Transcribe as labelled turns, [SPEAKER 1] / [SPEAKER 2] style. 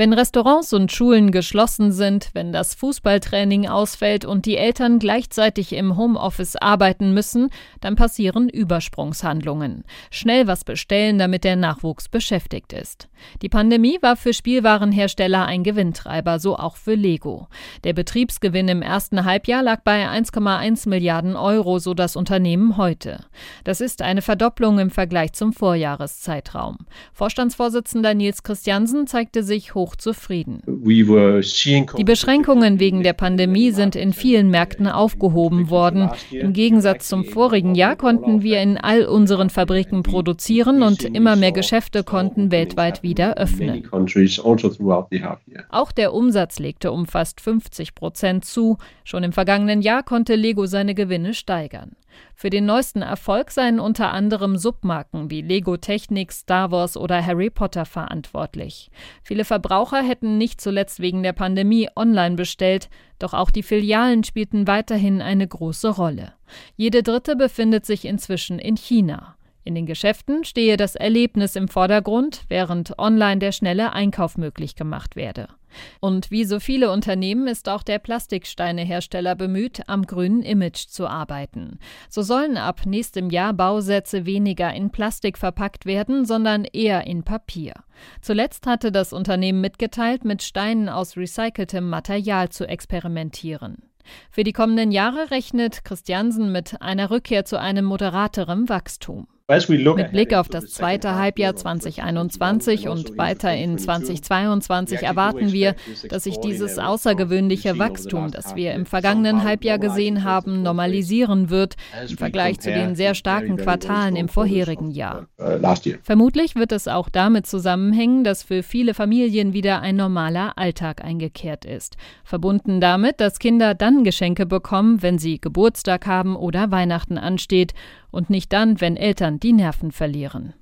[SPEAKER 1] Wenn Restaurants und Schulen geschlossen sind, wenn das Fußballtraining ausfällt und die Eltern gleichzeitig im Homeoffice arbeiten müssen, dann passieren Übersprungshandlungen. Schnell was bestellen, damit der Nachwuchs beschäftigt ist. Die Pandemie war für Spielwarenhersteller ein Gewinntreiber, so auch für Lego. Der Betriebsgewinn im ersten Halbjahr lag bei 1,1 Milliarden Euro, so das Unternehmen heute. Das ist eine Verdopplung im Vergleich zum Vorjahreszeitraum. Vorstandsvorsitzender Nils Christiansen zeigte sich hoch zufrieden. Die Beschränkungen wegen der Pandemie sind in vielen Märkten aufgehoben worden. Im Gegensatz zum vorigen Jahr konnten wir in all unseren Fabriken produzieren und immer mehr Geschäfte konnten weltweit wieder öffnen. Also Auch der Umsatz legte um fast 50 Prozent zu. Schon im vergangenen Jahr konnte Lego seine Gewinne steigern. Für den neuesten Erfolg seien unter anderem Submarken wie Lego Technik, Star Wars oder Harry Potter verantwortlich. Viele Verbraucher hätten nicht zuletzt wegen der Pandemie online bestellt, doch auch die Filialen spielten weiterhin eine große Rolle. Jede dritte befindet sich inzwischen in China. In den Geschäften stehe das Erlebnis im Vordergrund, während online der schnelle Einkauf möglich gemacht werde. Und wie so viele Unternehmen ist auch der Plastiksteinehersteller bemüht, am grünen Image zu arbeiten. So sollen ab nächstem Jahr Bausätze weniger in Plastik verpackt werden, sondern eher in Papier. Zuletzt hatte das Unternehmen mitgeteilt, mit Steinen aus recyceltem Material zu experimentieren. Für die kommenden Jahre rechnet Christiansen mit einer Rückkehr zu einem moderateren Wachstum. Mit Blick auf das zweite Halbjahr 2021 und weiter in 2022 erwarten wir, dass sich dieses außergewöhnliche Wachstum, das wir im vergangenen Halbjahr gesehen haben, normalisieren wird im Vergleich zu den sehr starken Quartalen im vorherigen Jahr. Uh, Vermutlich wird es auch damit zusammenhängen, dass für viele Familien wieder ein normaler Alltag eingekehrt ist. Verbunden damit, dass Kinder dann Geschenke bekommen, wenn sie Geburtstag haben oder Weihnachten ansteht und nicht dann, wenn Eltern die Nerven verlieren.